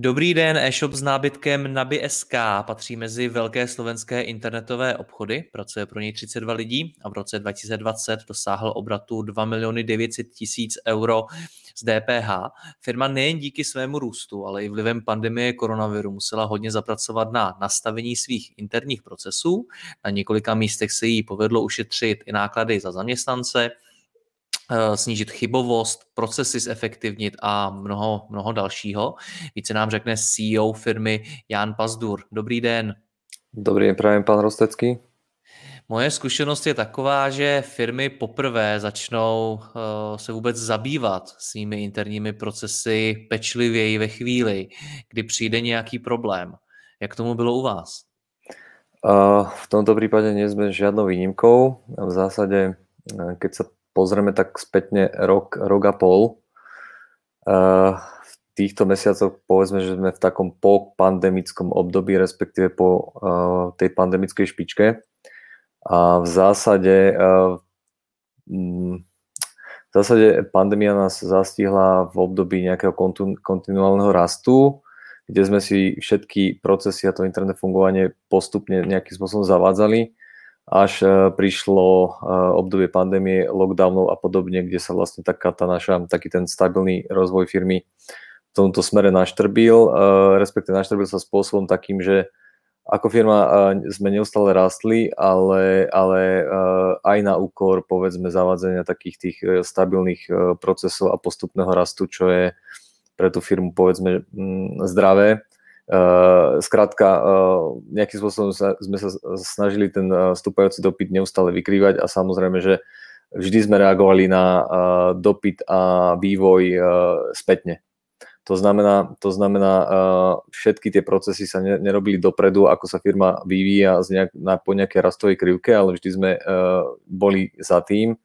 Dobrý den, e-shop s nábytkem Nabi.sk patří mezi velké slovenské internetové obchody, pracuje pro něj 32 lidí a v roce 2020 dosáhl obratu 2 miliony 900 tisíc euro z DPH. Firma nejen díky svému růstu, ale i vlivem pandemie koronaviru musela hodně zapracovat na nastavení svých interních procesů. Na několika místech se jí povedlo ušetřit i náklady za zaměstnance, snížit chybovost, procesy zefektivnit a mnoho, mnoho dalšího. Více nám řekne CEO firmy Jan Pazdur. Dobrý den. Dobrý den, právě pan Rostecký. Moje zkušenost je taková, že firmy poprvé začnou uh, se vůbec zabývat svými interními procesy pečlivěji ve chvíli, kdy přijde nějaký problém. Jak tomu bylo u vás? Uh, v tomto prípade nie sme žiadnou výnimkou. V zásade, keď sa pozrieme tak spätne rok, rok a pol, uh, v týchto mesiacoch povedzme, že sme v takom po-pandemickom období, respektíve po uh, tej pandemickej špičke. A v zásade, uh, v zásade pandémia nás zastihla v období nejakého kontu, kontinuálneho rastu, kde sme si všetky procesy a to internet fungovanie postupne nejakým spôsobom zavádzali až e, prišlo e, obdobie pandémie, lockdownov a podobne, kde sa vlastne taká tá naša, taký ten stabilný rozvoj firmy v tomto smere naštrbil, e, respektíve naštrbil sa spôsobom takým, že ako firma sme neustále rastli, ale, ale aj na úkor povedzme zavádzania takých tých stabilných procesov a postupného rastu, čo je pre tú firmu povedzme zdravé skrátka, uh, nejakým spôsobom sme sa snažili ten uh, stúpajúci dopyt neustále vykrývať a samozrejme, že vždy sme reagovali na dopyt a vývoj spätne. To znamená, to znamená všetky tie procesy sa ne, nerobili dopredu, ako sa firma vyvíja z nejak, na, po nejakej rastovej krivke, ale vždy sme boli za tým,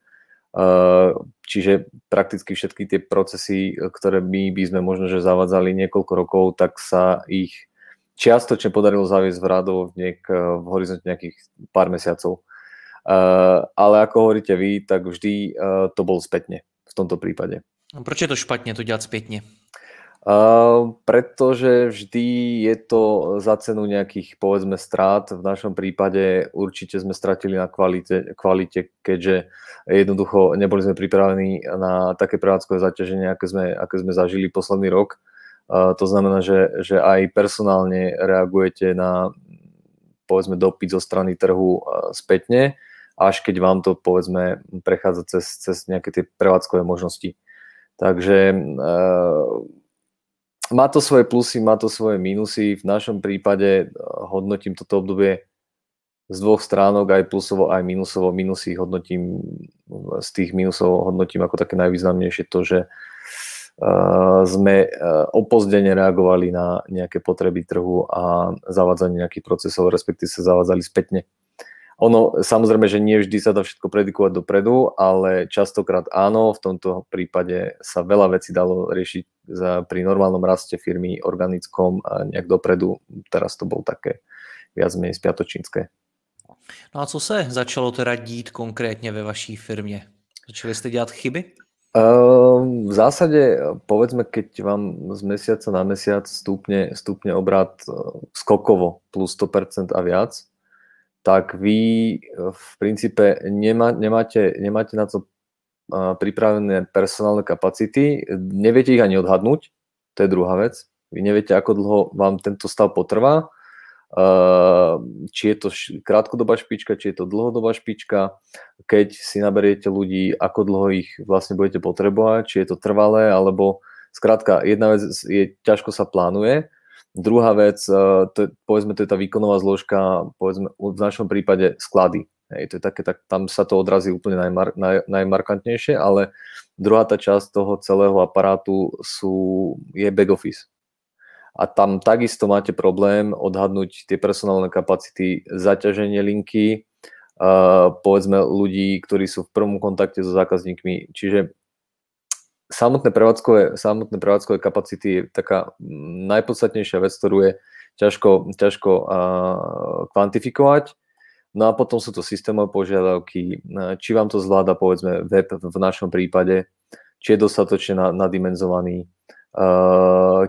Čiže prakticky všetky tie procesy, ktoré my by sme možno, že zavadzali niekoľko rokov, tak sa ich čiastočne podarilo zaviesť v radov v, v horizonte nejakých pár mesiacov. Ale ako hovoríte vy, tak vždy to bolo spätne v tomto prípade. Proč je to špatne to dělat zpětně? Uh, pretože vždy je to za cenu nejakých, povedzme, strát. V našom prípade určite sme stratili na kvalite, kvalite keďže jednoducho neboli sme pripravení na také prevádzkové zaťaženie, aké sme, aké sme zažili posledný rok. Uh, to znamená, že, že aj personálne reagujete na, povedzme, dopyt zo strany trhu uh, spätne, až keď vám to, povedzme, prechádza cez, cez nejaké tie prevádzkové možnosti. Takže uh, má to svoje plusy, má to svoje minusy. V našom prípade eh, hodnotím toto obdobie z dvoch stránok, aj plusovo, aj minusovo. Minusy hodnotím, z tých minusov hodnotím ako také najvýznamnejšie to, že uh, sme uh, opozdene reagovali na nejaké potreby trhu a zavádzanie nejakých procesov, respektíve sa zavádzali spätne. Ono, samozrejme, že nie vždy sa dá všetko predikovať dopredu, ale častokrát áno, v tomto prípade sa veľa vecí dalo riešiť za, pri normálnom raste firmy, organickom a nejak dopredu. Teraz to bol také viac menej spiatočínske. No a co se začalo teda dít konkrétně ve vaší firmě? Začali ste dělat chyby? Uh, v zásade, povedzme, keď vám z mesiaca na mesiac stúpne, stúpne obrad skokovo plus 100% a viac, tak vy eh, v princípe nemá, nemáte, nemáte na to eh, pripravené personálne kapacity, neviete ich ani odhadnúť, to je druhá vec. Vy neviete, ako dlho vám tento stav potrvá, eh, či je to krátkodobá špička, či je to dlhodobá špička, keď si naberiete ľudí, ako dlho ich vlastne budete potrebovať, či je to trvalé, alebo skrátka, jedna vec je, ťažko sa plánuje, Druhá vec, eh, to je, povedzme, to je tá výkonová zložka, povedzme, v našom prípade sklady. Hej, to je také, tak tam sa to odrazí úplne najmar, naj, najmarkantnejšie, ale druhá tá časť toho celého aparátu sú, je back office. A tam takisto máte problém odhadnúť tie personálne kapacity, zaťaženie linky, uh, povedzme ľudí, ktorí sú v prvom kontakte so zákazníkmi. Čiže samotné prevádzkové, samotné prevádzkové kapacity je taká najpodstatnejšia vec, ktorú je ťažko, ťažko uh, kvantifikovať. No a potom sú to systémové požiadavky, či vám to zvláda povedzme web v našom prípade, či je dostatočne nadimenzovaný,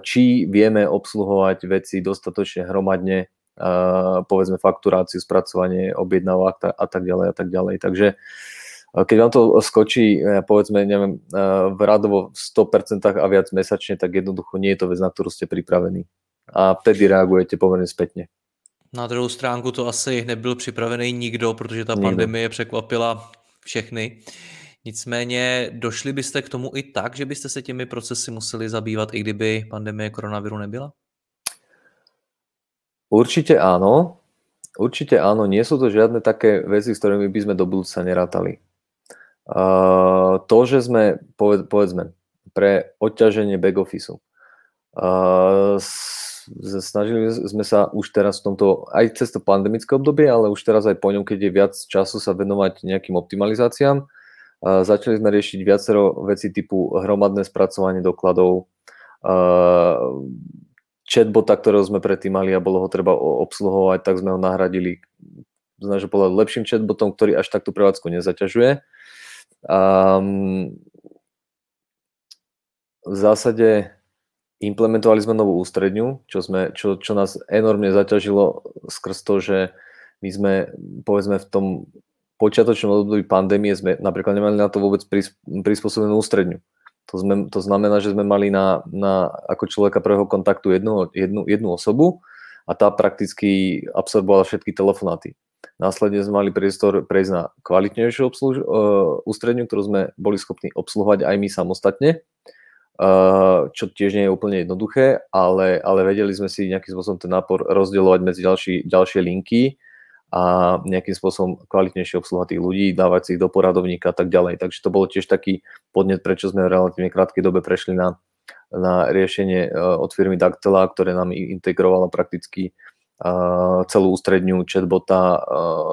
či vieme obsluhovať veci dostatočne hromadne, povedzme fakturáciu, spracovanie objednávok a tak ďalej a tak ďalej. Takže keď vám to skočí, povedzme, neviem, v radovo 100% a viac mesačne, tak jednoducho nie je to vec, na ktorú ste pripravení. A vtedy reagujete pomerne spätne. Na druhou stránku to asi nebyl připravený nikdo, protože ta nikdo. pandemie překvapila všechny. Nicméně došli byste k tomu i tak, že byste se těmi procesy museli zabývat, i kdyby pandemie koronaviru nebyla? Určite áno. Určite áno. Nie sú to žiadne také veci, s ktorými by sme do budúca nerátali. Uh, to, že sme, poved, povedzme, pre odťaženie back office uh, snažili sme sa už teraz v tomto, aj cez to pandemické obdobie, ale už teraz aj po ňom, keď je viac času sa venovať nejakým optimalizáciám. Začali sme riešiť viacero veci typu hromadné spracovanie dokladov, chatbota, ktorého sme predtým mali a bolo ho treba obsluhovať, tak sme ho nahradili znamená, že bolo lepším chatbotom, ktorý až takto prevádzku nezaťažuje. Um, v zásade implementovali sme novú ústredňu, čo, sme, čo, čo nás enormne zaťažilo skrz to, že my sme, povedzme, v tom počiatočnom období pandémie sme napríklad nemali na to vôbec prispôsobenú ústredňu. To, sme, to znamená, že sme mali na, na ako človeka prvého kontaktu jednu, jednu, jednu osobu a tá prakticky absorbovala všetky telefonáty. Následne sme mali priestor prejsť na kvalitnejšiu obsluž, uh, ústredňu, ktorú sme boli schopní obsluhovať aj my samostatne čo tiež nie je úplne jednoduché, ale, ale vedeli sme si nejakým spôsobom ten nápor rozdielovať medzi ďalší, ďalšie linky a nejakým spôsobom kvalitnejšie obsluhovať tých ľudí, dávať si ich do poradovníka a tak ďalej. Takže to bolo tiež taký podnet, prečo sme v relatívne krátkej dobe prešli na, na riešenie e, od firmy Dactela, ktoré nám integrovala prakticky celú ústredňu chatbota,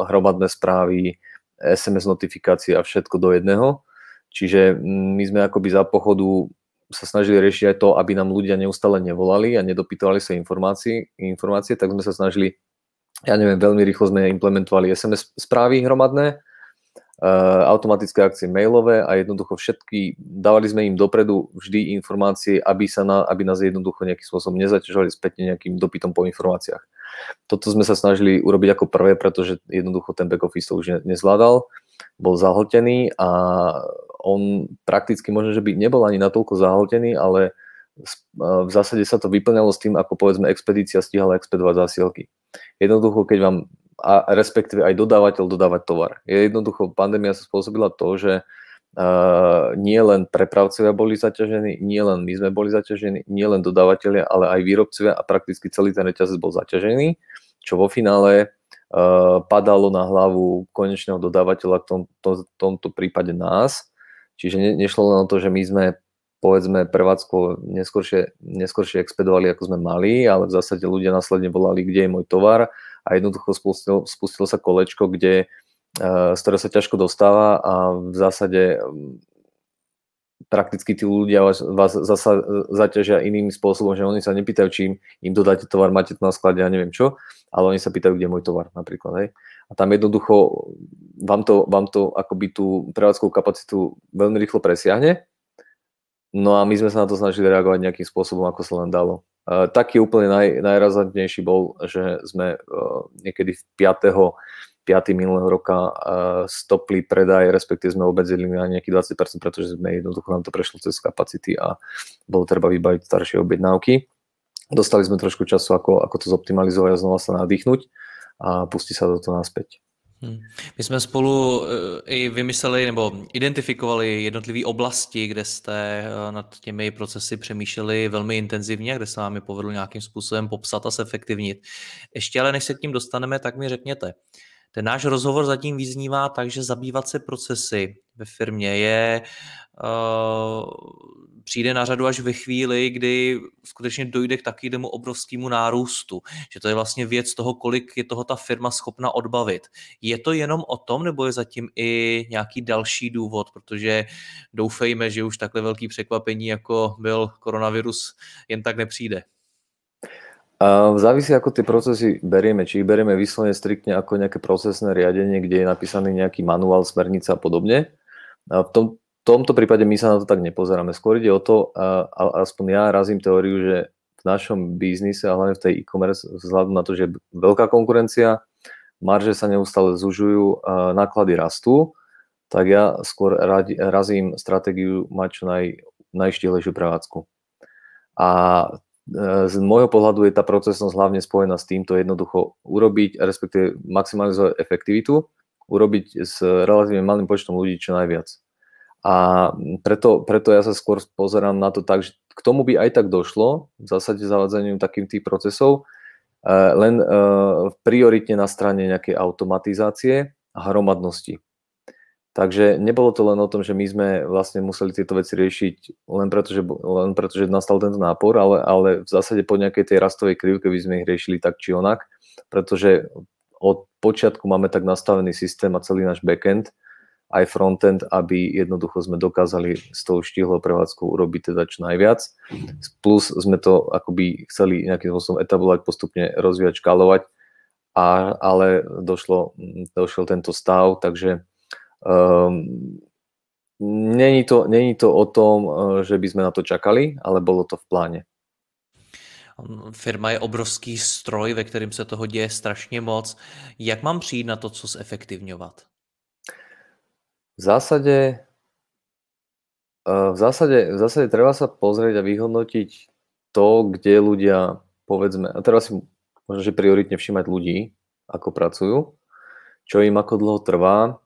hromadné správy, SMS notifikácie a všetko do jedného. Čiže my sme akoby za pochodu sa snažili riešiť aj to, aby nám ľudia neustále nevolali a nedopýtovali sa informácie, informácie, tak sme sa snažili, ja neviem, veľmi rýchlo sme implementovali SMS správy hromadné, automatické akcie mailové a jednoducho všetky, dávali sme im dopredu vždy informácie, aby, sa na, aby nás jednoducho nejakým spôsobom nezaťažovali spätne nejakým dopytom po informáciách. Toto sme sa snažili urobiť ako prvé, pretože jednoducho ten back office to už nezvládal, bol zahltený a on prakticky možno, že by nebol ani natoľko zahltený, ale v zásade sa to vyplňalo s tým, ako povedzme expedícia stihala expedovať zásielky. Jednoducho, keď vám, a respektíve aj dodávateľ dodávať tovar. Je jednoducho, pandémia sa spôsobila to, že uh, nie len prepravcovia boli zaťažení, nie len my sme boli zaťažení, nie len dodávateľia, ale aj výrobcovia a prakticky celý ten reťazec bol zaťažený, čo vo finále uh, padalo na hlavu konečného dodávateľa, v tom, to, tomto prípade nás, Čiže ne, nešlo len o to, že my sme povedzme prevádzko neskôršie, neskôršie expedovali, ako sme mali, ale v zásade ľudia následne volali, kde je môj tovar a jednoducho spustilo, spustilo sa kolečko, kde, uh, z ktorého sa ťažko dostáva a v zásade um, prakticky tí ľudia vás, vás zasa zaťažia iným spôsobom, že oni sa nepýtajú, či im, im dodáte tovar, máte to na sklade, ja neviem čo, ale oni sa pýtajú, kde je môj tovar napríklad. Hej a tam jednoducho vám to, vám to akoby tú prevádzkovú kapacitu veľmi rýchlo presiahne. No a my sme sa na to snažili reagovať nejakým spôsobom, ako sa len dalo. Uh, taký úplne naj, najrazantnejší bol, že sme uh, niekedy v 5. 5. minulého roka uh, stopli predaj, respektíve sme obmedzili na nejakých 20%, pretože sme jednoducho nám to prešlo cez kapacity a bolo treba vybaviť staršie objednávky. Dostali sme trošku času, ako, ako to zoptimalizovať a znova sa nadýchnuť a pustí sa do toho naspäť. Hmm. My jsme spolu eh, i vymysleli nebo identifikovali jednotlivé oblasti, kde jste eh, nad těmi procesy přemýšleli velmi intenzivně, kde se vám je povedlo nějakým způsobem popsat a zefektivnit. Ještě ale než se k tím dostaneme, tak mi řekněte, Ten náš rozhovor zatím vyznívá tak, že zabývat se procesy ve firmě je uh, přijde na řadu až ve chvíli, kdy skutečně dojde k takovému obrovskému nárůstu. Že to je vlastně věc toho, kolik je toho ta firma schopna odbavit. Je to jenom o tom, nebo je zatím i nějaký další důvod? Protože doufejme, že už takhle velký překvapení, jako byl koronavirus, jen tak nepřijde. Závisí, ako tie procesy berieme. Či ich berieme vyslovene striktne ako nejaké procesné riadenie, kde je napísaný nejaký manuál, smernica a podobne. V tom, tomto prípade my sa na to tak nepozeráme. Skôr ide o to, a, a aspoň ja razím teóriu, že v našom biznise a hlavne v tej e-commerce vzhľadom na to, že je veľká konkurencia, marže sa neustále zužujú, náklady rastú, tak ja skôr radi, razím stratégiu mať čo naj, najštihlejšiu prevádzku. A E, z môjho pohľadu je tá procesnosť hlavne spojená s týmto jednoducho urobiť, respektíve maximalizovať efektivitu, urobiť s relatívne malým počtom ľudí čo najviac. A preto, preto ja sa skôr pozerám na to tak, že k tomu by aj tak došlo, v zásade zavádzaním takým tých procesov, e, len e, prioritne na strane nejakej automatizácie a hromadnosti. Takže nebolo to len o tom, že my sme vlastne museli tieto veci riešiť len preto, že, len preto, že nastal tento nápor, ale, ale v zásade po nejakej tej rastovej krivke by sme ich riešili tak či onak, pretože od počiatku máme tak nastavený systém a celý náš backend, aj frontend, aby jednoducho sme dokázali s tou štihlou prevádzkou urobiť teda čo najviac. Plus sme to akoby chceli nejakým spôsobom etablovať, postupne rozvíjať, škálovať, a, ale došlo, došiel tento stav, takže Um, není, to, není to o tom, eh, že by sme na to čakali, ale bolo to v pláne. Firma je obrovský stroj, ve kterém se toho děje strašně moc. Jak mám přijít na to, co zefektivňovat? V zásade, eh, v zásade, v zásade treba sa pozrieť a vyhodnotiť to, kde ľudia, povedzme, a teraz si možno, že prioritne všímať ľudí, ako pracujú, čo im ako dlho trvá,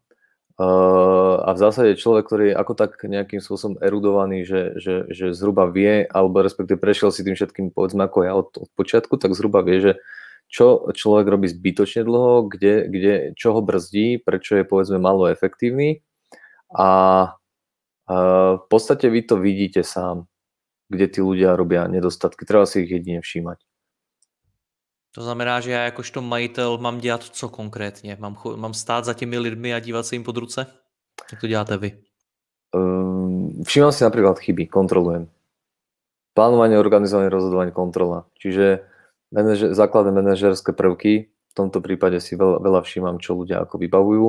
a v zásade človek, ktorý je ako tak nejakým spôsobom erudovaný, že, že, že zhruba vie, alebo respektíve prešiel si tým všetkým, povedzme ako ja od, od počiatku, tak zhruba vie, že čo človek robí zbytočne dlho, kde, kde, čo ho brzdí, prečo je povedzme malo efektívny a, a v podstate vy to vidíte sám, kde tí ľudia robia nedostatky. Treba si ich jedine všímať. To znamená, že já jakožto majitel mám dělat co konkrétně? Mám, mám stát za těmi lidmi a dívat se jim pod ruce? Jak to děláte vy? Um, všímam si napríklad chyby, kontrolujem. Plánovanie, organizovanie, rozhodovanie, kontrola. Čiže manažer, základné manažerské prvky, v tomto prípade si veľa, veľa všímam, čo ľudia ako vybavujú,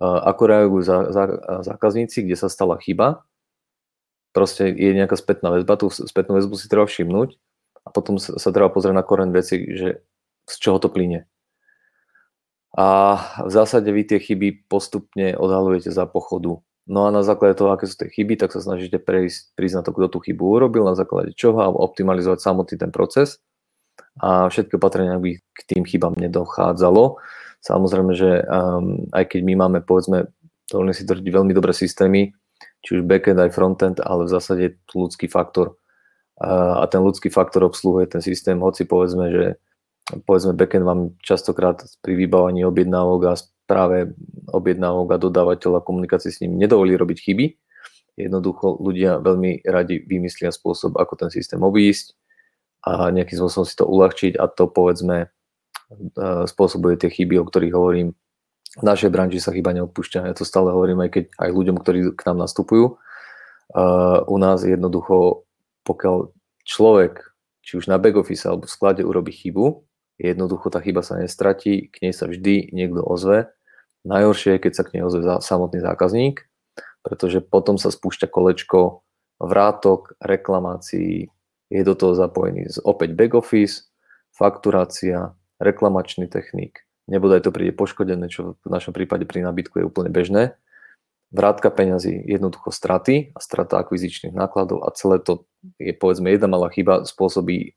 ako reagujú za, za, zákazníci, kde sa stala chyba. Proste je nejaká spätná väzba, tú spätnú väzbu si treba všimnúť a potom sa, sa treba pozrieť na koren veci, že z čoho to plyne. A v zásade vy tie chyby postupne odhalujete za pochodu. No a na základe toho, aké sú tie chyby, tak sa snažíte prejsť, prísť na to, kto tú chybu urobil, na základe čoho a optimalizovať samotný ten proces. A všetky opatrenia, aby k tým chybám nedochádzalo. Samozrejme, že um, aj keď my máme, povedzme, dovolím si tvrdiť veľmi dobré systémy, či už backend aj frontend, ale v zásade je tu ľudský faktor. A ten ľudský faktor obsluhuje ten systém, hoci povedzme, že povedzme backend vám častokrát pri vybávaní objednávok a správe objednávok a dodávateľa komunikácie s ním nedovolí robiť chyby. Jednoducho ľudia veľmi radi vymyslia spôsob, ako ten systém obísť a nejakým spôsobom si to uľahčiť a to povedzme spôsobuje tie chyby, o ktorých hovorím. V našej branži sa chyba neodpúšťa. Ja to stále hovorím aj keď aj ľuďom, ktorí k nám nastupujú. U nás jednoducho, pokiaľ človek, či už na back office alebo v sklade urobí chybu, Jednoducho tá chyba sa nestratí, k nej sa vždy niekto ozve. Najhoršie je, keď sa k nej ozve samotný zákazník, pretože potom sa spúšťa kolečko vrátok, reklamácií, je do toho zapojený opäť back office, fakturácia, reklamačný technik, nebodaj to príde poškodené, čo v našom prípade pri nábytku je úplne bežné. Vrátka peňazí, jednoducho straty a strata akvizičných nákladov a celé to je povedzme jedna malá chyba spôsobí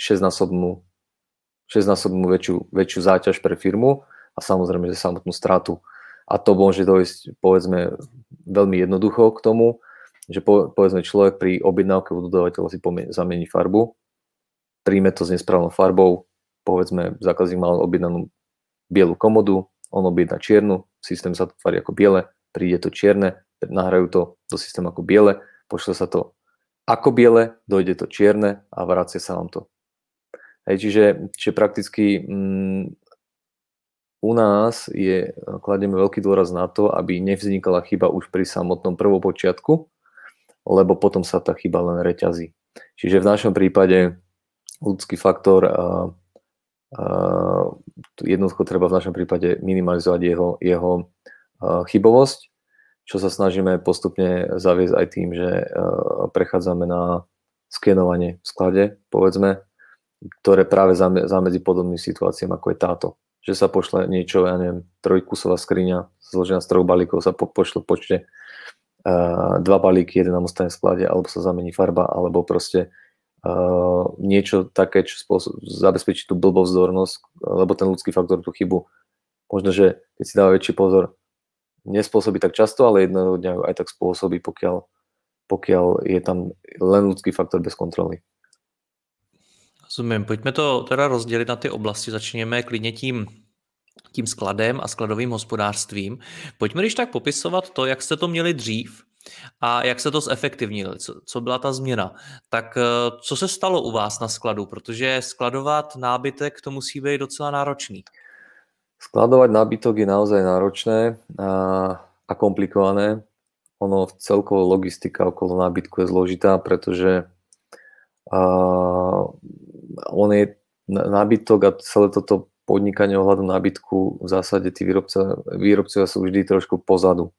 6-násobnú 6-násobnú väčšiu, väčšiu záťaž pre firmu a samozrejme, že samotnú stratu. A to môže dojsť, povedzme, veľmi jednoducho k tomu, že po, povedzme človek pri objednávke u dodávateľa si pomie, zamení farbu, príjme to s nesprávnou farbou, povedzme zákazník mal objednanú bielu komodu, on objedná čiernu, systém sa to tvári ako biele, príde to čierne, nahrajú to do systému ako biele, pošle sa to ako biele, dojde to čierne a vracia sa vám to. Hej, čiže, čiže prakticky mm, u nás je, kladieme veľký dôraz na to, aby nevznikala chyba už pri samotnom prvopočiatku, lebo potom sa tá chyba len reťazí. Čiže v našom prípade ľudský faktor jednoducho treba v našom prípade minimalizovať jeho, jeho a, chybovosť čo sa snažíme postupne zaviesť aj tým, že eh, prechádzame na skenovanie v sklade, povedzme, ktoré práve zamedzi podobným situáciám, ako je táto. Že sa pošle niečo, ja neviem, trojkusová skriňa, zložená z troch balíkov, sa po, pošle počte uh, dva balíky, jeden nám ostane v sklade, alebo sa zamení farba, alebo proste uh, niečo také, čo spôsob, zabezpečí tú blbovzdornosť, lebo ten ľudský faktor tú chybu, možno, že keď si dáva väčší pozor, nespôsobí tak často, ale jedného dňa aj tak spôsobí, pokiaľ, pokiaľ je tam len ľudský faktor bez kontroly. Rozumím. Pojďme to teda rozdělit na ty oblasti. Začněme klidně tím, tím skladem a skladovým hospodářstvím. Pojďme když tak popisovat to, jak jste to měli dřív a jak se to zefektivnili, co, co byla ta změna. Tak eh, co se stalo u vás na skladu? Protože skladovat nábytek to musí být docela náročný. Skladovať nábytok je naozaj náročné a, a komplikované. Ono celkovo logistika okolo nábytku je zložitá, pretože a, on je nábytok a celé toto podnikanie ohľadom nábytku v zásade tí výrobca, výrobcovia sú vždy trošku pozadu.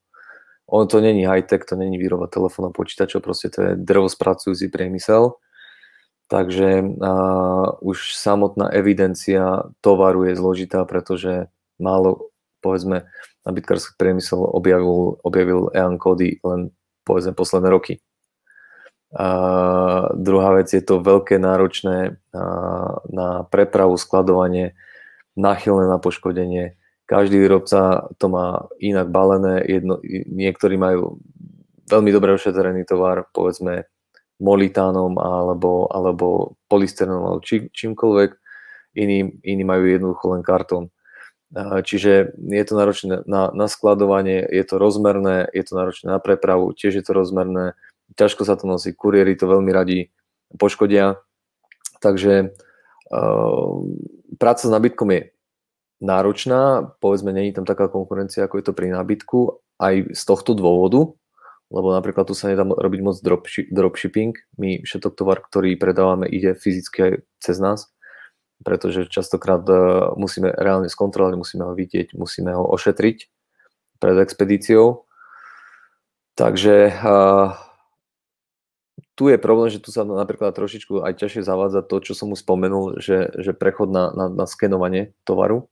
On to není high-tech, to není výroba telefónov, počítačov, proste to je drvospracujúci priemysel. Takže uh, už samotná evidencia tovaru je zložitá, pretože málo, povedzme, nabytkársky priemysel objavil, objavil EAN kódy len, povedzme, posledné roky. A druhá vec je to veľké náročné na, na prepravu, skladovanie, náchylné na poškodenie. Každý výrobca to má inak balené, jedno, niektorí majú veľmi dobre ošetrený tovar, povedzme molitánom alebo, alebo polysterenom alebo či, čímkoľvek, iní, iní majú jednoducho len kartón. Čiže je to náročné na, na skladovanie, je to rozmerné, je to náročné na prepravu, tiež je to rozmerné, ťažko sa to nosí, kuriéri to veľmi radi poškodia. Takže uh, práca s nábytkom je náročná, povedzme, není tam taká konkurencia, ako je to pri nábytku, aj z tohto dôvodu, lebo napríklad tu sa nedá robiť moc dropshipping. My všetok tovar, ktorý predávame, ide fyzicky aj cez nás, pretože častokrát e, musíme reálne skontrolovať, musíme ho vidieť, musíme ho ošetriť pred expedíciou. Takže uh, tu je problém, že tu sa napríklad trošičku aj ťažšie zavádza to, čo som mu spomenul, že, že prechod na, na, na skenovanie tovaru.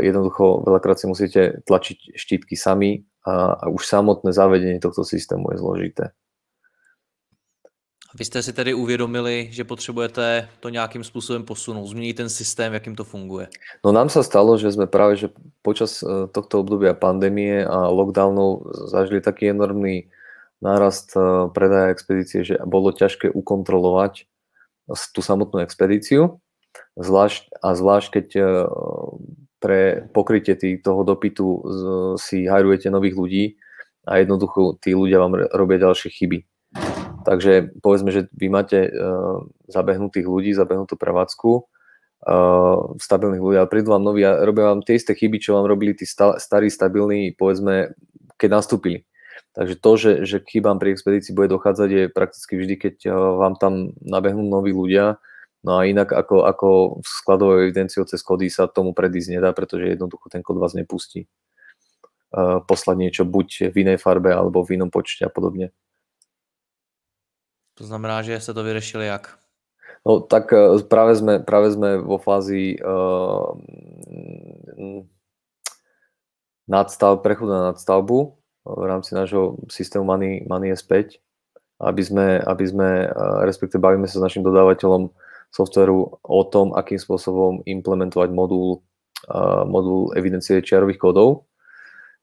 Jednoducho veľakrát si musíte tlačiť štítky sami, a, a už samotné zavedenie tohto systému je zložité. Vy jste si tedy uvědomili, že potřebujete to nějakým způsobem posunout, změnit ten systém, jakým to funguje? No nám sa stalo, že sme práve že počas e, tohto obdobia pandémie a lockdownov zažili taký enormný nárast e, predaja expedície, že bolo ťažké ukontrolovať tú samotnú expedíciu, zvlášť, a zvlášť keď e, pre pokrytie tý, toho dopytu si hajrujete nových ľudí a jednoducho tí ľudia vám robia ďalšie chyby. Takže povedzme, že vy máte uh, zabehnutých ľudí, zabehnutú prevádzku, uh, stabilných ľudí, ale prídu vám noví a robia vám tie isté chyby, čo vám robili tí sta- starí, stabilní, povedzme, keď nastúpili. Takže to, že, že k chybám pri expedícii bude dochádzať, je prakticky vždy, keď uh, vám tam nabehnú noví ľudia, No a inak ako, ako skladovou evidenciou cez kody sa tomu predísť nedá, pretože jednoducho ten kód vás nepustí uh, poslať niečo buď v inej farbe alebo v inom počte a podobne. To znamená, že sa to vyriešili jak? No tak uh, práve sme, práve sme vo fázi uh, nadstav, prechodu na nadstavbu v rámci nášho systému Money, Money S5, aby sme, aby sme respektíve bavíme sa s našim dodávateľom softveru o tom, akým spôsobom implementovať modul, uh, modul evidencie čiarových kódov,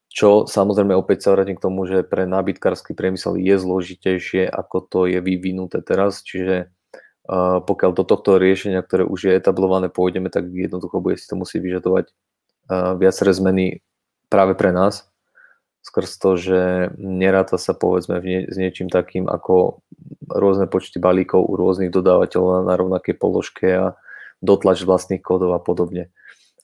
čo samozrejme opäť sa vrátim k tomu, že pre nábytkársky priemysel je zložitejšie, ako to je vyvinuté teraz, čiže uh, pokiaľ do tohto riešenia, ktoré už je etablované, pôjdeme, tak jednoducho bude si to musieť vyžadovať viaceré zmeny práve pre nás, skrz to, že neráta sa povedzme nie, s niečím takým ako rôzne počty balíkov u rôznych dodávateľov na rovnaké položke a dotlač vlastných kódov a podobne.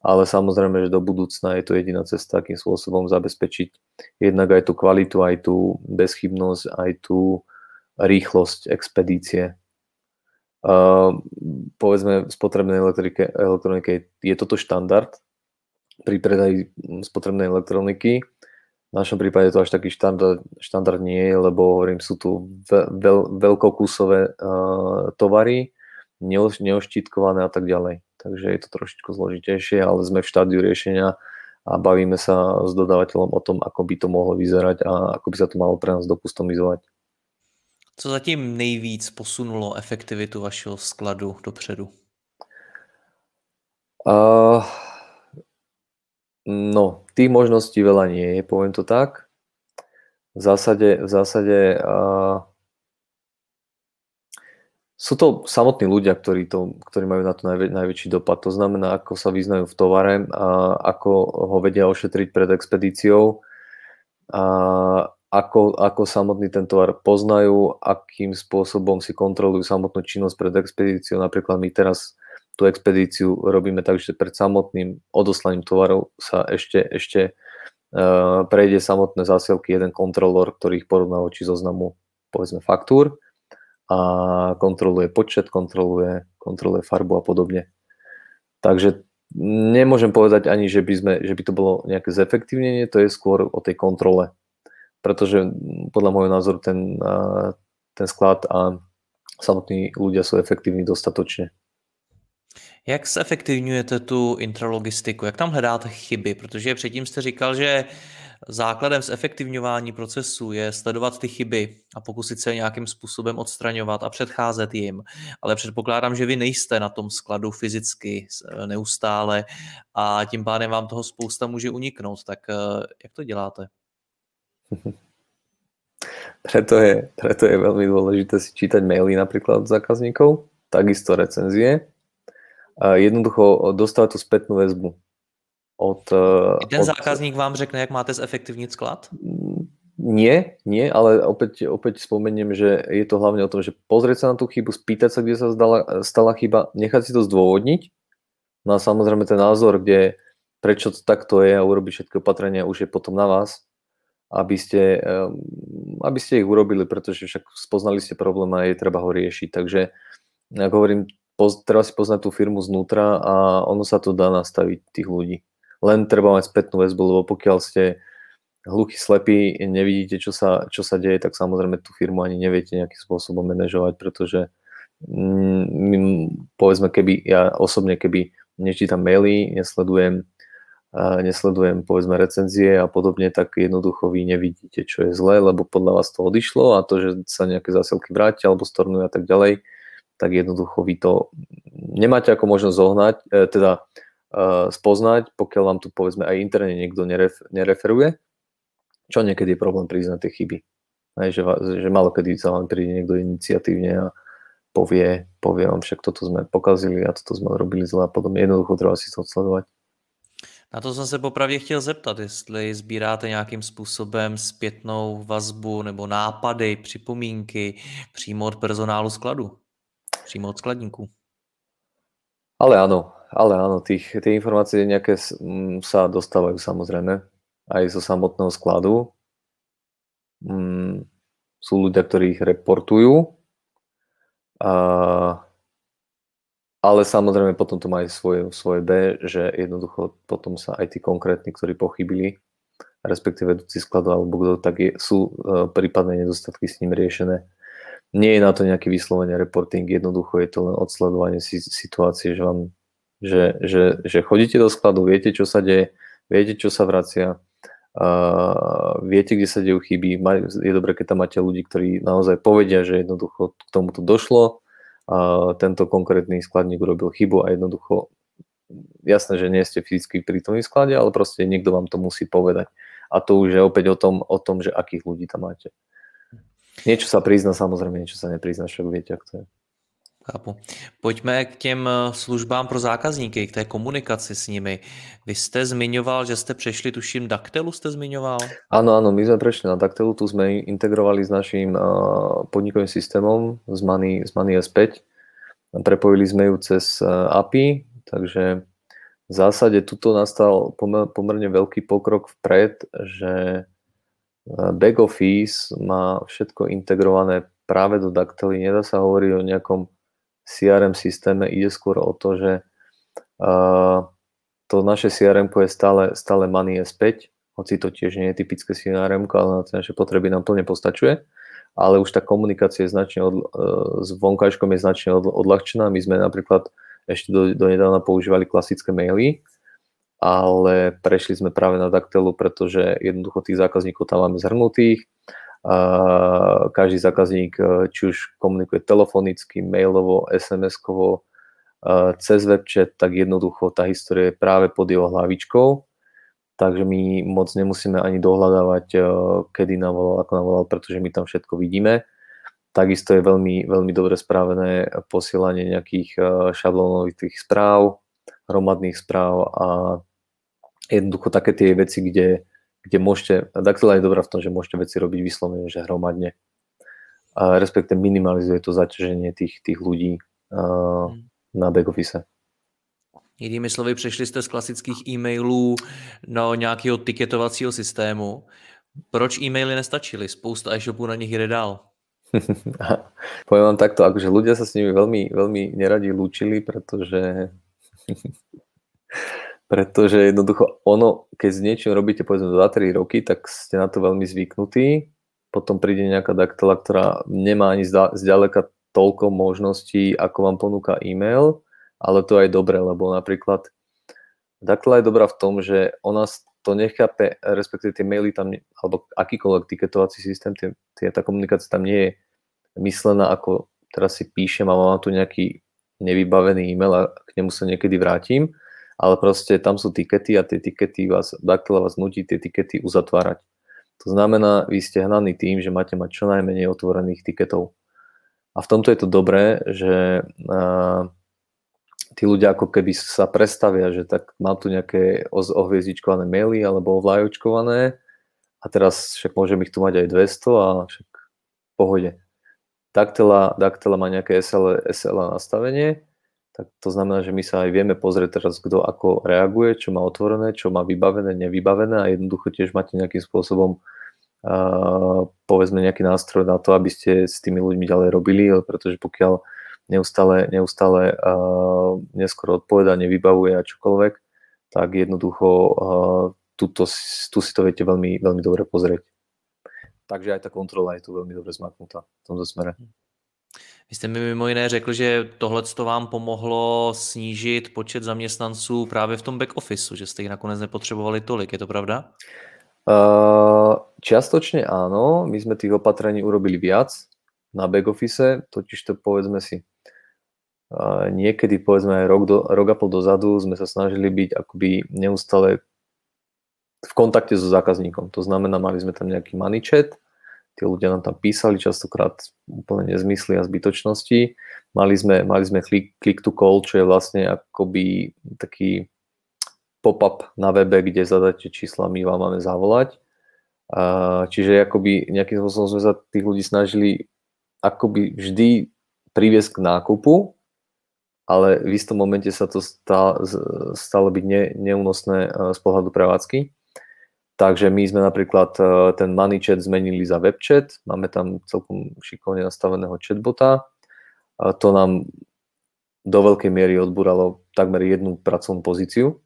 Ale samozrejme, že do budúcna je to jediná cesta, akým spôsobom zabezpečiť jednak aj tú kvalitu, aj tú bezchybnosť, aj tú rýchlosť expedície. Uh, povedzme, v spotrebnej elektronike je toto štandard pri predaji spotrebnej elektroniky. V našom prípade to až taký štandard, štandard nie je, lebo hovorím, sú tu veľ, veľkokusové uh, tovary, neoštítkované a tak ďalej. Takže je to trošičku zložitejšie, ale sme v štádiu riešenia a bavíme sa s dodávateľom o tom, ako by to mohlo vyzerať a ako by sa to malo pre nás dokustomizovať. Co zatím nejvíc posunulo efektivitu vašeho skladu dopředu? Uh, no, tých možností veľa nie je, poviem to tak. V zásade, v zásade uh, sú to samotní ľudia, ktorí, to, ktorí majú na to najvä, najväčší dopad. To znamená, ako sa vyznajú v tovare, a ako ho vedia ošetriť pred expedíciou, a ako, ako samotný ten tovar poznajú, akým spôsobom si kontrolujú samotnú činnosť pred expedíciou. Napríklad my teraz tú expedíciu robíme tak, že pred samotným odoslaním tovarov sa ešte, ešte uh, prejde samotné zásielky jeden kontrolór, ktorý ich porovná voči zoznamu povedzme faktúr a kontroluje počet, kontroluje, kontroluje farbu a podobne. Takže nemôžem povedať ani, že by, sme, že by to bolo nejaké zefektívnenie, to je skôr o tej kontrole pretože podľa môjho názoru ten, ten sklad a samotní ľudia sú efektívni dostatočne. Jak zefektivňujete tu intralogistiku? Jak tam hledáte chyby? Protože předtím jste říkal, že základem zefektivňování procesu je sledovat ty chyby a pokusit se nějakým způsobem odstraňovat a předcházet jim. Ale předpokládám, že vy nejste na tom skladu fyzicky neustále a tím pádem vám toho spousta může uniknout. Tak eh, jak to děláte? Preto je, preto je veľmi dôležité si čítať maily napríklad od zákazníkov, takisto recenzie. Jednoducho dostávať tú spätnú väzbu. Od, I ten od... zákazník vám řekne, jak máte zefektívniť sklad? Nie, nie, ale opäť, opäť spomeniem, že je to hlavne o tom, že pozrieť sa na tú chybu, spýtať sa, kde sa zdala, stala chyba, nechať si to zdôvodniť. No a samozrejme ten názor, kde prečo to takto je a urobiť všetky opatrenia už je potom na vás, aby ste, aby ste ich urobili, pretože však spoznali ste problém a je treba ho riešiť. Takže, ako hovorím, poz, treba si poznať tú firmu znútra a ono sa to dá nastaviť tých ľudí. Len treba mať spätnú väzbu, lebo pokiaľ ste hluchý, slepí, nevidíte, čo sa, čo sa deje, tak samozrejme tú firmu ani neviete nejakým spôsobom manažovať, pretože mm, povedzme, keby ja osobne, keby nečítam maily, nesledujem nesledujem povedzme recenzie a podobne, tak jednoducho vy nevidíte, čo je zlé, lebo podľa vás to odišlo a to, že sa nejaké zásielky vrátia alebo stornujú a tak ďalej, tak jednoducho vy to nemáte ako možnosť zohnať, e, teda e, spoznať, pokiaľ vám tu povedzme aj interne niekto neref, nereferuje, čo niekedy je problém priznať tie chyby. Aj, že, že malo kedy sa vám príde niekto iniciatívne a povie, povie vám však toto sme pokazili a toto sme robili zle a podobne. Jednoducho treba si to odsledovať. Na to jsem se popravdě chtěl zeptat, jestli sbíráte nějakým způsobem zpětnou vazbu nebo nápady, připomínky přímo od personálu skladu, přímo od skladníků. Ale áno, ale áno, tých, tie informácie nejaké sa dostávajú samozrejme aj zo samotného skladu. Mm, sú ľudia, ktorí ich reportujú. A ale samozrejme potom to má aj svoje, svoje B, že jednoducho potom sa aj tí konkrétni, ktorí pochybili, respektíve vedúci skladu alebo kto, tak je, sú uh, prípadné nedostatky s ním riešené. Nie je na to nejaký vyslovene reporting, jednoducho je to len odsledovanie si, situácie, že, vám, že, že, že chodíte do skladu, viete, čo sa deje, viete, čo sa vracia, uh, viete, kde sa dejú chyby. Je dobré, keď tam máte ľudí, ktorí naozaj povedia, že jednoducho k tomuto došlo, a tento konkrétny skladník urobil chybu a jednoducho jasné, že nie ste fyzicky pri tom sklade, ale proste niekto vám to musí povedať. A to už je opäť o tom, o tom, že akých ľudí tam máte. Niečo sa prizna, samozrejme, niečo sa neprizna, však viete, ako to je. Chápu. Pojďme k těm eh, službám pro zákazníky, k té komunikaci s nimi. Vy jste zmiňoval, že jste přešli, tuším, Daktelu jste zmiňoval? Áno, áno, my sme prešli na Daktelu, tu sme integrovali s naším uh, podnikovým systémom z Money, z Money S5. Prepojili sme ju cez uh, API, takže v zásade tuto nastal pomer, pomerne veľký pokrok vpred, že back office má všetko integrované práve do Daktely. Nedá sa hovoriť o nejakom CRM systéme ide skôr o to, že uh, to naše CRM je stále, stále Money S5, hoci to tiež nie je typické CRM, ale na tie naše potreby nám plne postačuje, ale už tá komunikácia je značne od, uh, s vonkajškom je značne od, odľahčená. My sme napríklad ešte do, do nedávna používali klasické maily, ale prešli sme práve na Daktelu, pretože jednoducho tých zákazníkov tam máme zhrnutých, každý zákazník, e, či už komunikuje telefonicky, mailovo, SMS-kovo, e, cez webchat, tak jednoducho tá história je práve pod jeho hlavičkou, takže my moc nemusíme ani dohľadávať, e, kedy navolal, ako navolal, pretože my tam všetko vidíme. Takisto je veľmi, veľmi dobre správené posielanie nejakých šablónových správ, hromadných správ a jednoducho také tie veci, kde kde môžete, Daxila je dobrá v tom, že môžete veci robiť vyslovene, že hromadne. A respektive minimalizuje to zaťaženie tých, tých ľudí uh, na back office. Jinými slovy, přešli jste z klasických e-mailů na nějakého tiketovacího systému. Proč e-maily nestačily? Spousta e-shopů na nich jde dál. Poviem vám takto, akože ľudia sa s nimi veľmi, veľmi neradi lúčili, pretože pretože jednoducho ono, keď s niečím robíte povedzme 2-3 roky, tak ste na to veľmi zvyknutí, potom príde nejaká daktela, ktorá nemá ani zďaleka toľko možností, ako vám ponúka e-mail, ale to je dobré, lebo napríklad daktela je dobrá v tom, že ona to nechápe, respektíve tie maily tam, alebo akýkoľvek tiketovací systém, tie, tie, tá komunikácia tam nie je myslená ako teraz si píšem a mám tu nejaký nevybavený e-mail a k nemu sa niekedy vrátim, ale proste tam sú tikety a tie tikety vás, Daktela vás nutí tie tikety uzatvárať. To znamená, vy ste hnaní tým, že máte mať čo najmenej otvorených tiketov. A v tomto je to dobré, že uh, tí ľudia ako keby sa prestavia, že tak mám tu nejaké ohviezdičkované maily alebo ovlajočkované a teraz však môžem ich tu mať aj 200 a však v pohode. Daktela, Daktela má nejaké SL, SL nastavenie tak to znamená, že my sa aj vieme pozrieť teraz, kto ako reaguje, čo má otvorené, čo má vybavené, nevybavené a jednoducho tiež máte nejakým spôsobom uh, povedzme nejaký nástroj na to, aby ste s tými ľuďmi ďalej robili, pretože pokiaľ neustále, neustále uh, neskoro odpoveda, nevybavuje a čokoľvek, tak jednoducho uh, tuto, tu si to viete veľmi, veľmi dobre pozrieť. Takže aj tá kontrola je tu veľmi dobre zmaknutá v tomto smere. Vy jste mi mimo jiné řekl, že tohle to vám pomohlo snížit počet zaměstnanců právě v tom back office, že jste jich nakonec nepotřebovali tolik, je to pravda? Uh, čiastočne áno, my sme tých opatrení urobili viac na back office, totiž to povedzme si, uh, niekedy povedzme aj rok, do, rok a pol dozadu sme sa snažili byť akoby neustále v kontakte so zákazníkom. To znamená, mali sme tam nejaký money chat, tí ľudia nám tam písali častokrát úplne nezmysly a zbytočnosti. Mali sme, mali sme click, click to call, čo je vlastne akoby taký pop-up na webe, kde zadáte čísla, my vám máme zavolať. čiže akoby nejakým spôsobom sme sa tých ľudí snažili akoby vždy priviesť k nákupu, ale v istom momente sa to stalo, stalo byť ne, neúnosné z pohľadu prevádzky. Takže my sme napríklad e, ten money chat zmenili za webchat, máme tam celkom šikovne nastaveného chatbota. To nám do veľkej miery odbúralo takmer jednu pracovnú pozíciu.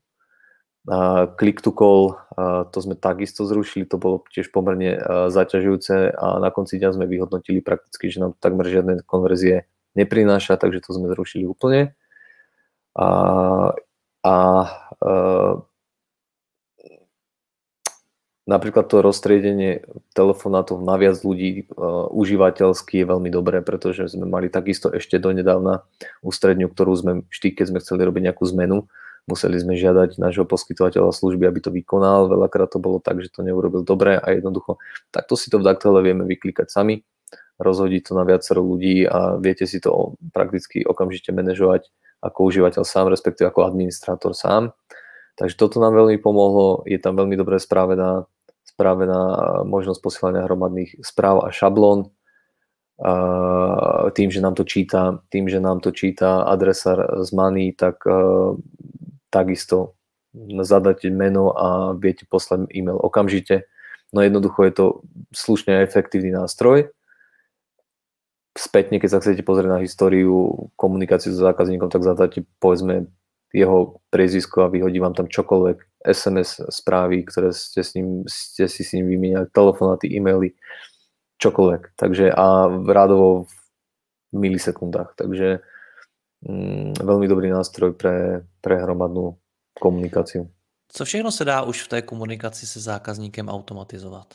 Click to call, to sme takisto zrušili, to bolo tiež pomerne e, zaťažujúce a na konci dňa sme vyhodnotili prakticky, že nám takmer žiadne konverzie neprináša, takže to sme zrušili úplne. A, a e, napríklad to roztriedenie telefonátov na viac ľudí uh, užívateľsky je veľmi dobré, pretože sme mali takisto ešte donedávna ústredňu, ktorú sme vždy, keď sme chceli robiť nejakú zmenu, museli sme žiadať nášho poskytovateľa služby, aby to vykonal. Veľakrát to bolo tak, že to neurobil dobre a jednoducho takto si to v Daktele vieme vyklikať sami. rozhodiť to na viacero ľudí a viete si to prakticky okamžite manažovať ako užívateľ sám, respektíve ako administrátor sám. Takže toto nám veľmi pomohlo, je tam veľmi dobre správená, správená možnosť posielania hromadných správ a šablón, tým, že nám to číta, tým, že nám to číta adresár z Money, tak takisto zadáte meno a viete poslať e-mail okamžite. No jednoducho je to slušne efektívny nástroj. Spätne, keď sa chcete pozrieť na históriu komunikáciu s zákazníkom, tak zadáte povedzme jeho priezvisko a vyhodí vám tam čokoľvek, SMS správy, ktoré ste, s ním, ste si s ním vymieniali, telefonáty, e-maily, čokoľvek. Takže a rádovo v milisekundách. Takže mm, veľmi dobrý nástroj pre, pre hromadnú komunikáciu. Co všechno se dá už v té komunikaci se zákazníkem automatizovat?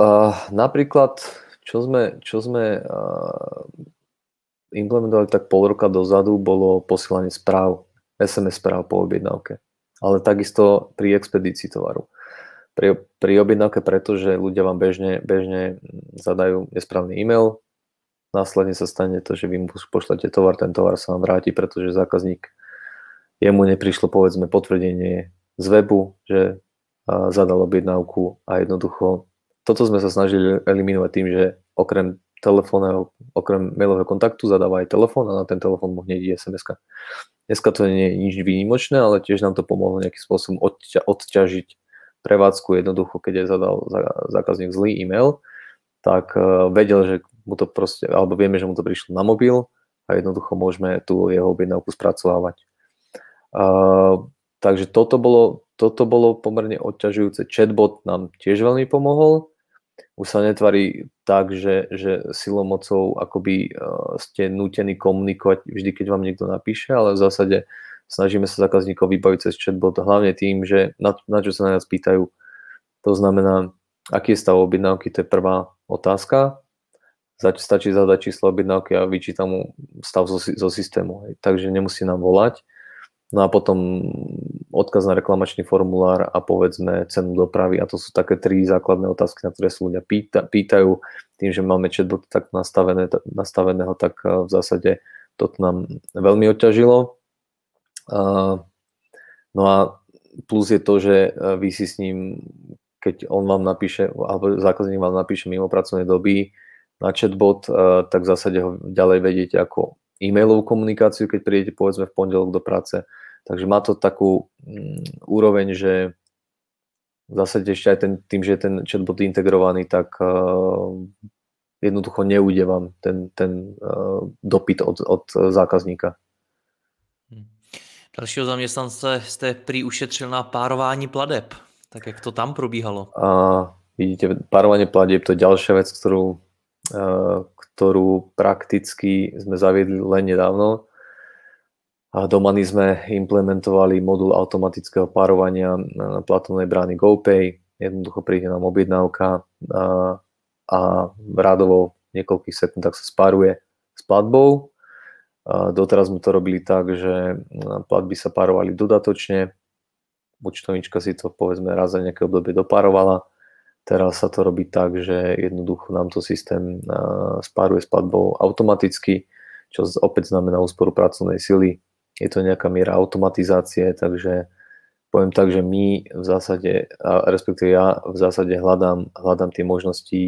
Uh, napríklad, čo sme, čo sme uh, implementovali tak pol roka dozadu, bolo posielanie správ, SMS správ po objednávke. Ale takisto pri expedícii tovaru pri, pri objednávke, pretože ľudia vám bežne, bežne zadajú nesprávny e-mail, následne sa stane to, že vy mu pošlete tovar, ten tovar sa vám vráti, pretože zákazník, jemu neprišlo povedzme potvrdenie z webu, že zadal objednávku a jednoducho toto sme sa snažili eliminovať tým, že okrem telefónneho, okrem mailového kontaktu zadáva aj telefón a na ten telefón mu hneď ide sms -ka. Dneska to nie je nič výnimočné, ale tiež nám to pomohlo nejakým spôsobom odťa, odťažiť prevádzku jednoducho, keď je zadal zákazník zlý e-mail, tak e, vedel, že mu to proste, alebo vieme, že mu to prišlo na mobil a jednoducho môžeme tú jeho objednávku spracovávať. Uh, takže toto bolo, toto bolo pomerne odťažujúce. Chatbot nám tiež veľmi pomohol. Už sa netvarí tak, že, že silou mocou akoby uh, ste nútení komunikovať vždy, keď vám niekto napíše, ale v zásade snažíme sa zákazníkov vybaviť cez chatbot, hlavne tým, že na, na čo sa nás pýtajú. To znamená, aký je stav objednávky, to je prvá otázka. Stačí zadať číslo objednávky a vyčítam mu stav zo, zo systému. Takže nemusí nám volať. No a potom odkaz na reklamačný formulár a povedzme cenu dopravy. A to sú také tri základné otázky, na ktoré sa ľudia pýta, pýtajú. Tým, že máme chatbot tak nastavené, nastaveného, tak v zásade toto nám veľmi odťažilo. No a plus je to, že e, vy si s ním, keď on vám napíše, alebo zákazník vám napíše mimo pracovnej doby na chatbot, e, tak v zásade ho ďalej vedieť ako e-mailovú komunikáciu, keď prídete povedzme v pondelok do práce. Takže má to takú mm, úroveň, že v zásade ešte aj ten, tým, že je ten chatbot integrovaný, tak uh, jednoducho neujde vám ten, ten uh, dopyt od, od zákazníka. Dalšího zaměstnance jste prý ušetřil na párování pladeb. Tak jak to tam probíhalo? A vidíte, párovanie pladeb to je ďalšia vec, ktorú, ktorú prakticky sme zaviedli len nedávno. A do sme implementovali modul automatického párovania na platovnej brány GoPay. Jednoducho príde nám objednávka a, a rádovo niekoľkých sekundách sa spáruje s platbou Doteraz sme to robili tak, že platby sa párovali dodatočne, účtovnička si to povedzme raz za nejaké obdobie dopárovala, teraz sa to robí tak, že jednoducho nám to systém spáruje s platbou automaticky, čo opäť znamená úsporu pracovnej sily. Je to nejaká miera automatizácie, takže poviem tak, že my v zásade, respektíve ja v zásade hľadám, hľadám tie možnosti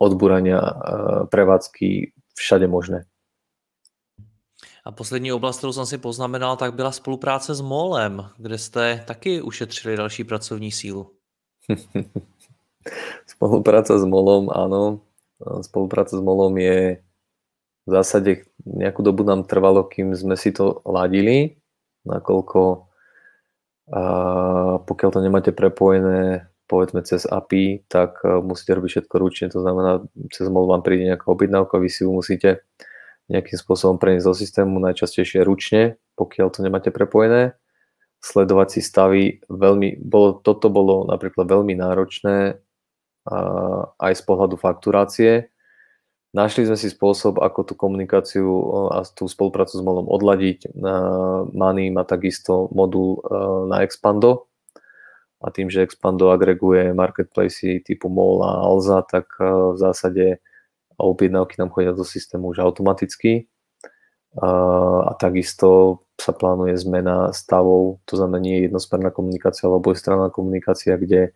odbúrania prevádzky všade možné. A poslední oblast, kterou jsem si poznamenal, tak byla spolupráce s MOLem, kde jste taky ušetřili další pracovní sílu. Spolupráca s MOLom, áno. Spolupráca s MOLom je v zásade nejakú dobu nám trvalo, kým sme si to ladili, nakoľko a pokiaľ to nemáte prepojené povedzme cez API, tak musíte robiť všetko ručne, to znamená, cez MOL vám príde nejaká objednávka, vy si ju musíte nejakým spôsobom preniesť do systému, najčastejšie ručne, pokiaľ to nemáte prepojené. Sledovať si stavy, veľmi, bolo, toto bolo napríklad veľmi náročné aj z pohľadu fakturácie. Našli sme si spôsob, ako tú komunikáciu a tú spoluprácu s Molom odladiť. Money má takisto modul na Expando, a tým, že Expando agreguje marketplacy typu MOL a Alza, tak v zásade objednávky nám chodia do systému už automaticky a takisto sa plánuje zmena stavov, to znamená nie jednosmerná komunikácia, ale obojstranná komunikácia, kde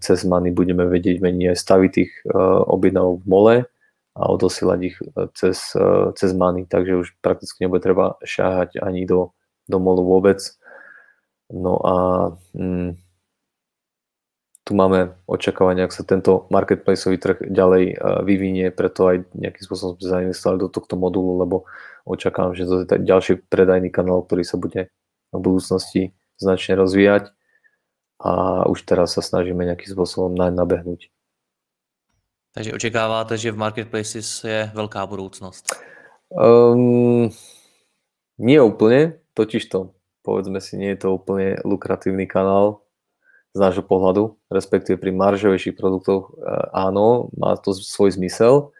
cez Money budeme vedieť meniť aj stavy tých objednávok v mole a odosielať ich cez, cez Money, takže už prakticky nebude treba šáhať ani do, do molu vôbec. No a mm, tu máme očakávania, ak sa tento marketplaceový trh ďalej vyvinie, preto aj nejakým spôsobom sme zainvestovali do tohto modulu, lebo očakávam, že to je ďalší predajný kanál, ktorý sa bude v budúcnosti značne rozvíjať a už teraz sa snažíme nejakým spôsobom naň nabehnúť. Takže očekáváte, že v marketplaces je veľká budúcnosť? Um, nie úplne, totiž to, povedzme si, nie je to úplne lukratívny kanál, z nášho pohľadu, respektíve pri maržovejších produktoch e, áno, má to svoj zmysel,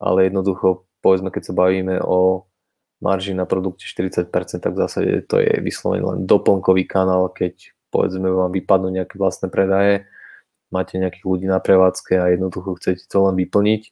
ale jednoducho, povedzme, keď sa bavíme o marži na produkte 40%, tak v zásade to je vyslovene len doplnkový kanál, keď povedzme vám vypadnú nejaké vlastné predaje, máte nejakých ľudí na prevádzke a jednoducho chcete to len vyplniť,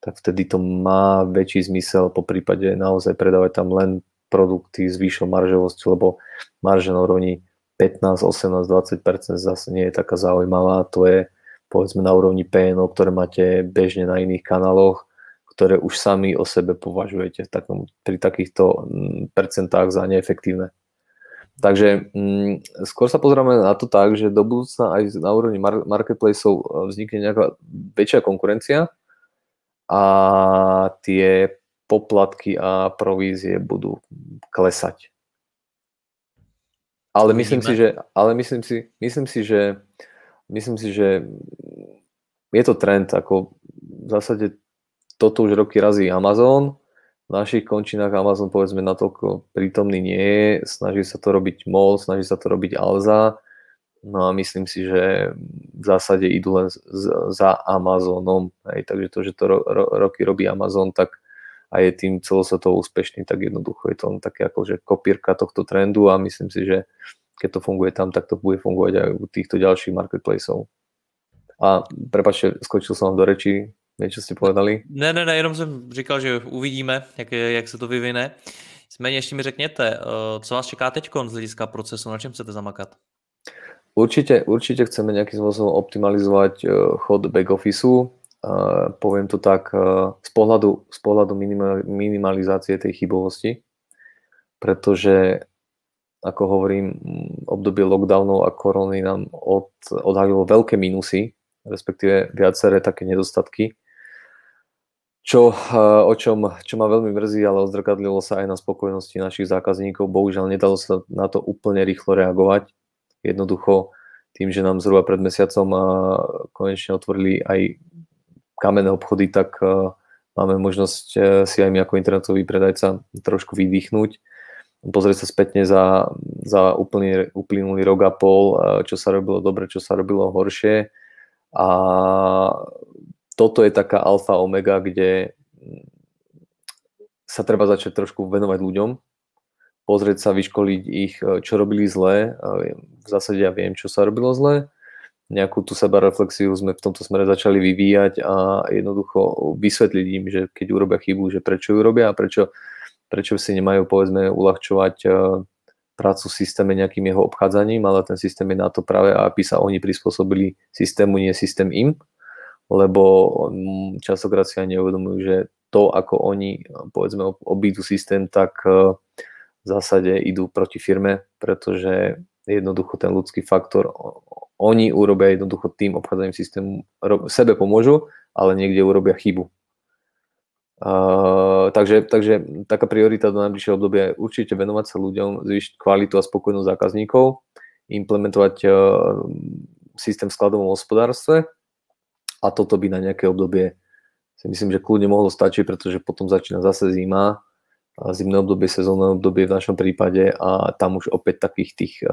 tak vtedy to má väčší zmysel, po prípade naozaj predávať tam len produkty s vyššou maržovosťou, lebo marže na úrovni 15, 18, 20% zase nie je taká zaujímavá. To je povedzme na úrovni PNO, ktoré máte bežne na iných kanáloch, ktoré už sami o sebe považujete takom, pri takýchto mm, percentách za neefektívne. Takže mm, skôr sa pozrieme na to tak, že do budúcna aj na úrovni mar- marketplaceov e, vznikne nejaká väčšia konkurencia a tie poplatky a provízie budú klesať. Ale myslím si, že, ale myslím si, myslím si, že, myslím si, že je to trend, ako v zásade toto už roky razí Amazon, v našich končinách Amazon povedzme natoľko prítomný nie je, snaží sa to robiť MOL, snaží sa to robiť Alza, no a myslím si, že v zásade idú len za Amazonom, hej, takže to, že to ro, ro, roky robí Amazon, tak a je tým celosvetovo úspešný, tak jednoducho je to len také ako, že kopírka tohto trendu a myslím si, že keď to funguje tam, tak to bude fungovať aj u týchto ďalších marketplaceov. A prepačte, skočil som vám do reči, niečo ste povedali? Ne, ne, ne, jenom jsem říkal, že uvidíme, jak, jak se to vyvine. Nicméně ještě mi řekněte, eh, co vás čeká teď z hlediska procesu, na čem chcete zamakat? Určite, určite chceme nejakým spôsobom optimalizovať eh, chod back officeu poviem to tak, z pohľadu, z pohľadu minimalizácie tej chybovosti, pretože ako hovorím, obdobie lockdownov a korony nám od, odhalilo veľké minusy, respektíve viaceré také nedostatky, čo, o čom, čo ma veľmi mrzí, ale odzrkadlilo sa aj na spokojnosti našich zákazníkov. Bohužiaľ, nedalo sa na to úplne rýchlo reagovať. Jednoducho, tým, že nám zhruba pred mesiacom konečne otvorili aj kamenné obchody, tak e, máme možnosť si aj my ako internetový predajca trošku vydýchnuť, pozrieť sa spätne za, za úplný, uplynulý rok a pol, čo sa robilo dobre, čo sa robilo horšie. A toto je taká alfa omega, kde sa treba začať trošku venovať ľuďom, pozrieť sa, vyškoliť ich, čo robili zle. V zásade ja viem, čo sa robilo zle nejakú tú sebareflexiu sme v tomto smere začali vyvíjať a jednoducho vysvetliť im, že keď urobia chybu, že prečo ju robia a prečo, prečo si nemajú povedzme uľahčovať e, prácu v systéme nejakým jeho obchádzaním, ale ten systém je na to práve, aby sa oni prispôsobili systému, nie systém im, lebo častokrát si aj neuvedomujú, že to, ako oni povedzme obídu systém, tak e, v zásade idú proti firme, pretože jednoducho ten ľudský faktor oni urobia jednoducho tým obchádzaním systému, sebe pomôžu, ale niekde urobia chybu. Uh, takže, takže taká priorita do najbližšieho obdobia je určite venovať sa ľuďom, zvýšiť kvalitu a spokojnosť zákazníkov, implementovať uh, systém v skladovom hospodárstve a toto by na nejaké obdobie si myslím, že kľudne mohlo stačiť, pretože potom začína zase zima zimné obdobie, sezónne obdobie v našom prípade a tam už opäť takých tých eh,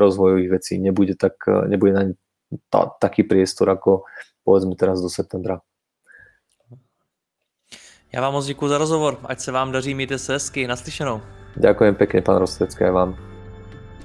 rozvojových vecí nebude, tak, eh, nebude na ta, taký priestor ako povedzme teraz do septembra. Já vám moc děkuji za rozhovor, ať se vám daří, mějte se hezky, naslyšenou. Ďakujem pekne, pán Rostecký, aj vám.